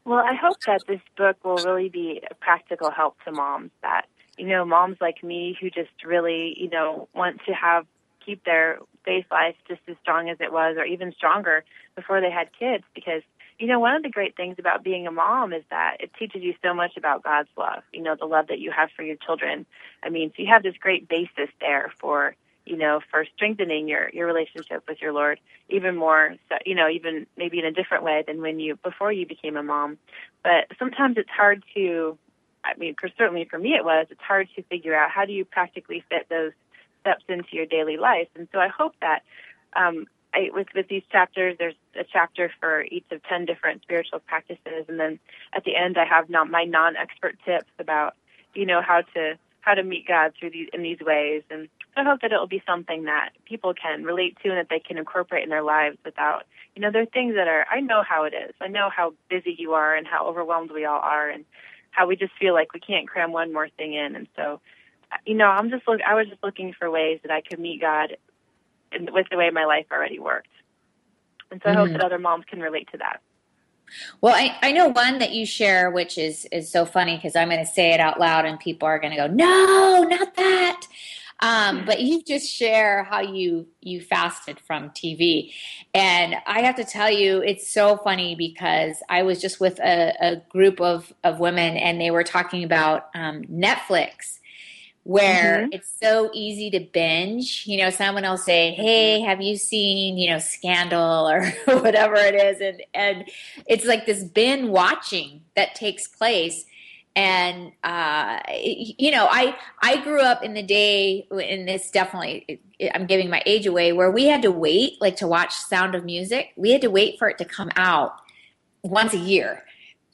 Well, I hope that this book will really be a practical help to moms that you know, moms like me who just really, you know, want to have keep their faith life just as strong as it was or even stronger before they had kids because you know one of the great things about being a mom is that it teaches you so much about God's love you know the love that you have for your children. I mean so you have this great basis there for you know for strengthening your your relationship with your lord even more so you know even maybe in a different way than when you before you became a mom. But sometimes it's hard to I mean, for, certainly for me it was, it's hard to figure out how do you practically fit those steps into your daily life. And so I hope that um, I, with, with these chapters, there's a chapter for each of 10 different spiritual practices. And then at the end, I have not, my non-expert tips about, you know, how to, how to meet God through these, in these ways. And I hope that it will be something that people can relate to and that they can incorporate in their lives without, you know, there are things that are, I know how it is. I know how busy you are and how overwhelmed we all are. And how we just feel like we can't cram one more thing in. And so, you know, I'm just look. I was just looking for ways that I could meet God in, with the way my life already worked. And so, I hope mm-hmm. that other moms can relate to that. Well, I, I know one that you share, which is is so funny because I'm going to say it out loud, and people are going to go, "No, not that." Um, but you just share how you you fasted from TV, and I have to tell you, it's so funny because I was just with a, a group of of women, and they were talking about um, Netflix where mm-hmm. it's so easy to binge. You know, someone will say, "Hey, have you seen, you know, Scandal or whatever it is?" and and it's like this binge watching that takes place and uh, you know i i grew up in the day and this definitely i'm giving my age away where we had to wait like to watch sound of music. We had to wait for it to come out once a year.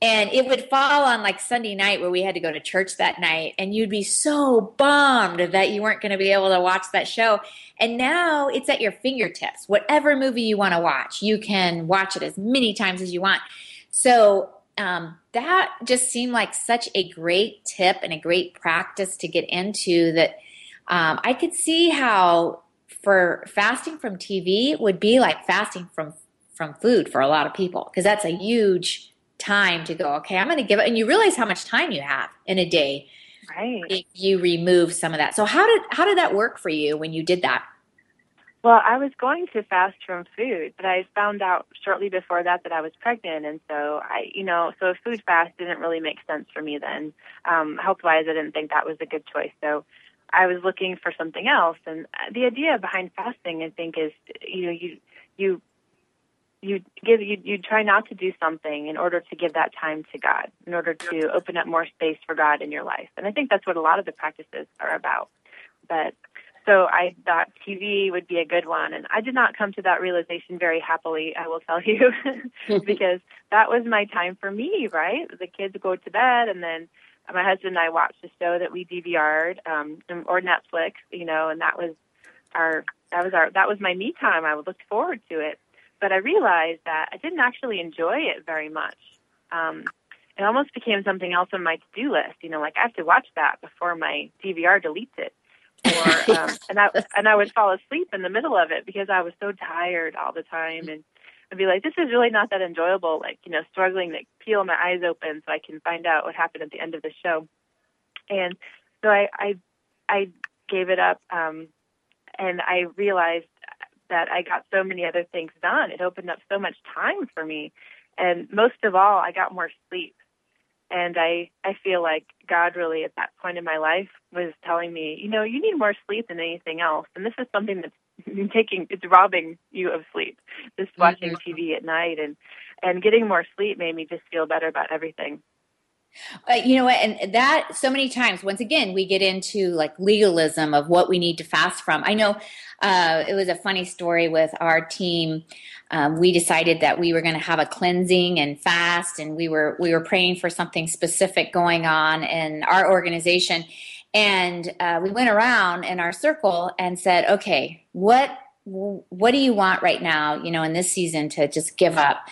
And it would fall on like sunday night where we had to go to church that night and you'd be so bummed that you weren't going to be able to watch that show. And now it's at your fingertips. Whatever movie you want to watch you can watch it as many times as you want. So um, that just seemed like such a great tip and a great practice to get into that um, I could see how for fasting from TV would be like fasting from from food for a lot of people because that's a huge time to go okay i'm going to give it and you realize how much time you have in a day right. if you remove some of that. So how did how did that work for you when you did that well, I was going to fast from food, but I found out shortly before that that I was pregnant, and so I, you know, so a food fast didn't really make sense for me then. Um, health wise, I didn't think that was a good choice. So I was looking for something else, and the idea behind fasting, I think, is you know, you you you give you you try not to do something in order to give that time to God, in order to open up more space for God in your life. And I think that's what a lot of the practices are about. But so I thought TV would be a good one, and I did not come to that realization very happily. I will tell you, because that was my time for me. Right, the kids go to bed, and then my husband and I watched a show that we DVR'd um, or Netflix, you know, and that was our that was our that was my me time. I looked forward to it but I realized that I didn't actually enjoy it very much. Um, it almost became something else on my to-do list. You know, like I have to watch that before my DVR deletes it, or um, and I and I would fall asleep in the middle of it because I was so tired all the time, and I'd be like, this is really not that enjoyable. Like you know, struggling to peel my eyes open so I can find out what happened at the end of the show, and so I I, I gave it up, um, and I realized that I got so many other things done. It opened up so much time for me. And most of all, I got more sleep. And I, I feel like God really at that point in my life was telling me, you know, you need more sleep than anything else. And this is something that's taking, it's robbing you of sleep, just watching mm-hmm. TV at night. And, and getting more sleep made me just feel better about everything. Uh, you know what? And that so many times, once again, we get into like legalism of what we need to fast from. I know uh, it was a funny story with our team. Um, we decided that we were going to have a cleansing and fast, and we were we were praying for something specific going on in our organization. And uh, we went around in our circle and said, "Okay, what what do you want right now? You know, in this season to just give up."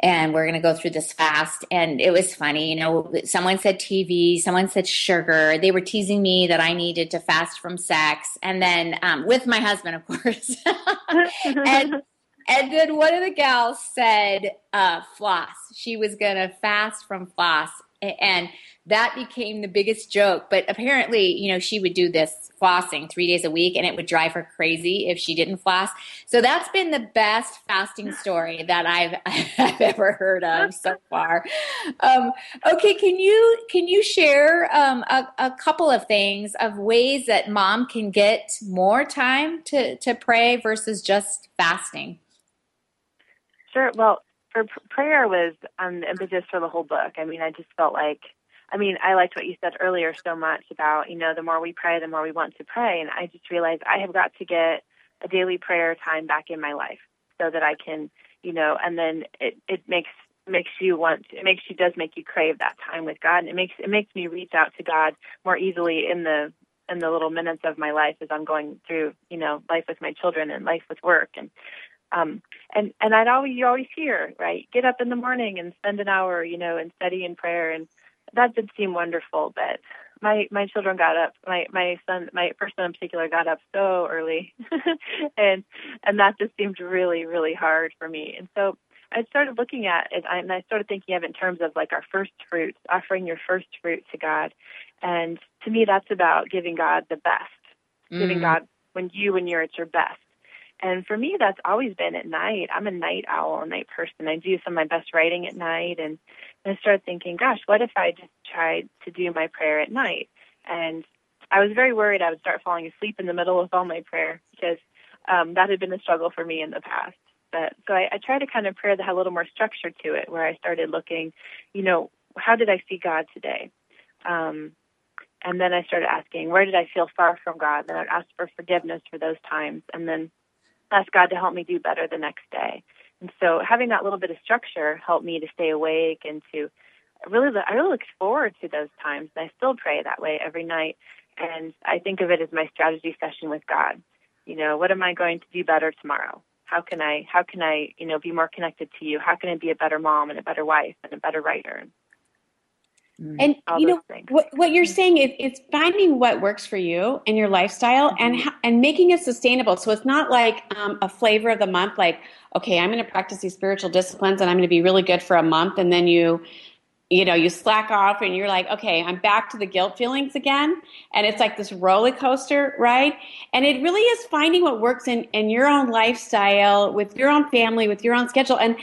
And we're going to go through this fast. And it was funny, you know, someone said TV, someone said sugar. They were teasing me that I needed to fast from sex. And then um, with my husband, of course. and, and then one of the gals said uh, floss. She was going to fast from floss. And that became the biggest joke. But apparently, you know, she would do this flossing three days a week and it would drive her crazy if she didn't floss. So that's been the best fasting story that I've, I've ever heard of so far. Um, okay. Can you, can you share um, a, a couple of things of ways that mom can get more time to, to pray versus just fasting? Sure. Well, for prayer was um, the impetus for the whole book. I mean, I just felt like I mean, I liked what you said earlier so much about, you know, the more we pray, the more we want to pray. And I just realized I have got to get a daily prayer time back in my life so that I can, you know, and then it, it makes makes you want it makes you does make you crave that time with God and it makes it makes me reach out to God more easily in the in the little minutes of my life as I'm going through, you know, life with my children and life with work and um and and I'd always you always hear, right? Get up in the morning and spend an hour, you know, and study in prayer and that did seem wonderful, but my my children got up. My my son, my first son in particular, got up so early, and and that just seemed really really hard for me. And so I started looking at it, and I started thinking of it in terms of like our first fruits, offering your first fruit to God. And to me, that's about giving God the best, mm. giving God when you when you're at your best. And for me, that's always been at night. I'm a night owl, a night person. I do some of my best writing at night. And I started thinking, gosh, what if I just tried to do my prayer at night? And I was very worried I would start falling asleep in the middle of all my prayer because um, that had been a struggle for me in the past. But so I, I tried to kind of prayer that had a little more structure to it, where I started looking, you know, how did I see God today? Um, and then I started asking, where did I feel far from God? Then I'd ask for forgiveness for those times, and then ask God to help me do better the next day. And so having that little bit of structure helped me to stay awake and to really, I really look forward to those times. And I still pray that way every night. And I think of it as my strategy session with God. You know, what am I going to do better tomorrow? How can I, how can I, you know, be more connected to you? How can I be a better mom and a better wife and a better writer? Mm-hmm. And All you know what, what you're saying is it's finding what works for you and your lifestyle mm-hmm. and and making it sustainable. So it's not like um, a flavor of the month, like okay, I'm going to practice these spiritual disciplines and I'm going to be really good for a month, and then you you know you slack off and you're like okay i'm back to the guilt feelings again and it's like this roller coaster right and it really is finding what works in in your own lifestyle with your own family with your own schedule and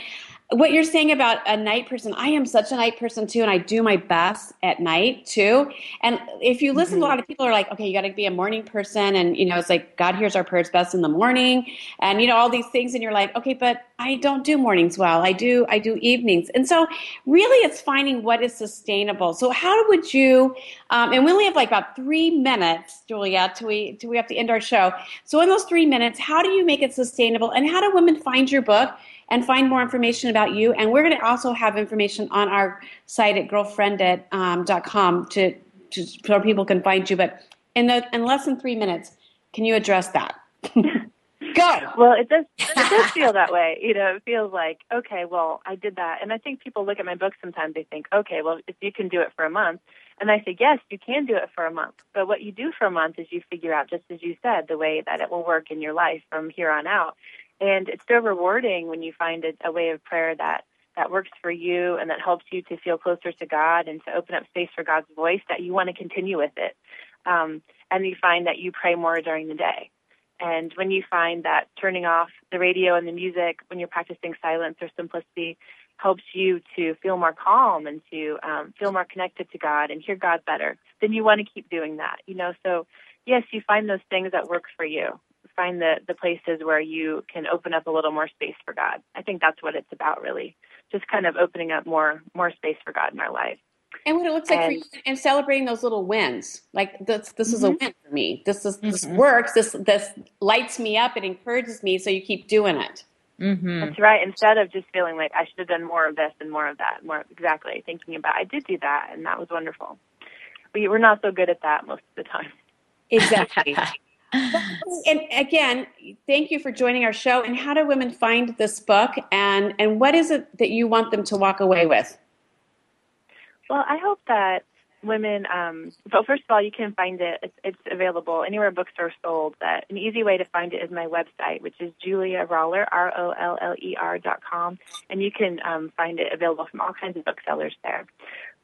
what you're saying about a night person, I am such a night person too, and I do my best at night too. And if you listen Mm-hmm. to a lot of people are like, okay, you got to be a morning person, and you know, it's like God hears our prayers best in the morning, and you know all these things, and you're like, okay, but I don't do mornings well. I do I do evenings, and so really, it's finding what is sustainable. So how would you? Um, and we only have like about three minutes, Julia, till we till we have to end our show. So in those three minutes, how do you make it sustainable, and how do women find your book? And find more information about you. And we're going to also have information on our site at girlfriendit.com um, to, to so people can find you. But in the in less than three minutes, can you address that? Go. Well, it does. It does feel that way. You know, it feels like okay. Well, I did that, and I think people look at my book sometimes. They think, okay, well, if you can do it for a month, and I say, yes, you can do it for a month. But what you do for a month is you figure out, just as you said, the way that it will work in your life from here on out. And it's so rewarding when you find a, a way of prayer that that works for you and that helps you to feel closer to God and to open up space for God's voice that you want to continue with it. Um, and you find that you pray more during the day. And when you find that turning off the radio and the music when you're practicing silence or simplicity helps you to feel more calm and to um, feel more connected to God and hear God better, then you want to keep doing that. You know, so yes, you find those things that work for you. Find the the places where you can open up a little more space for God. I think that's what it's about, really. Just kind of opening up more more space for God in our life. And what it looks like for you, and celebrating those little wins. Like this, this is a Mhm. win for me. This is this Mhm. works. This this lights me up. It encourages me. So you keep doing it. Mm-hmm. That's right. Instead of just feeling like I should have done more of this and more of that, more exactly thinking about I did do that and that was wonderful. We we're not so good at that most of the time. Exactly. and again, thank you for joining our show. And how do women find this book? And and what is it that you want them to walk away with? Well, I hope that women. Um, but first of all, you can find it. It's, it's available anywhere books are sold. An easy way to find it is my website, which is Julia Roller R O L L E R dot com, and you can um, find it available from all kinds of booksellers there.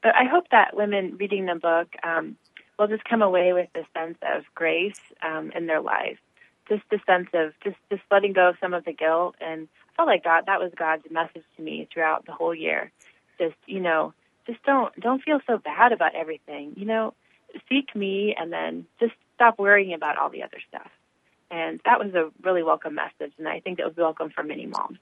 But I hope that women reading the book um, will just come away with a sense of grace um, in their lives. just the sense of just just letting go of some of the guilt. And I felt like God that was God's message to me throughout the whole year. Just you know, just don't don't feel so bad about everything. You know, seek me and then just stop worrying about all the other stuff. And that was a really welcome message, and I think it was welcome for many moms.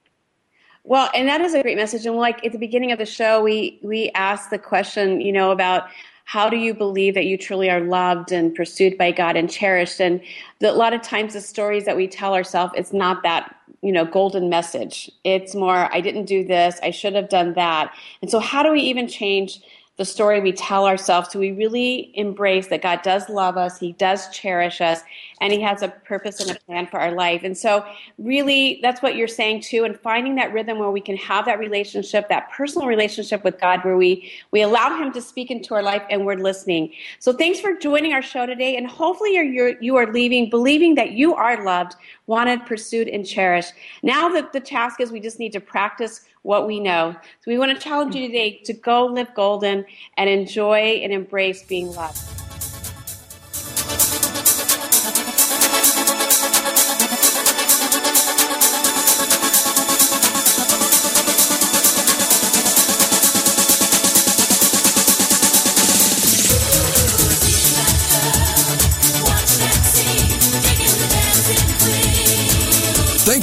Well, and that is a great message. And like at the beginning of the show, we we asked the question, you know, about how do you believe that you truly are loved and pursued by God and cherished? And the, a lot of times, the stories that we tell ourselves, it's not that you know golden message. It's more, I didn't do this, I should have done that. And so, how do we even change? The story we tell ourselves so we really embrace that God does love us, He does cherish us, and He has a purpose and a plan for our life. And so, really, that's what you're saying too, and finding that rhythm where we can have that relationship, that personal relationship with God, where we we allow Him to speak into our life and we're listening. So, thanks for joining our show today, and hopefully, you're, you're you are leaving believing that you are loved, wanted, pursued, and cherished. Now that the task is, we just need to practice what we know. So we want to challenge you today to go live golden and enjoy and embrace being loved.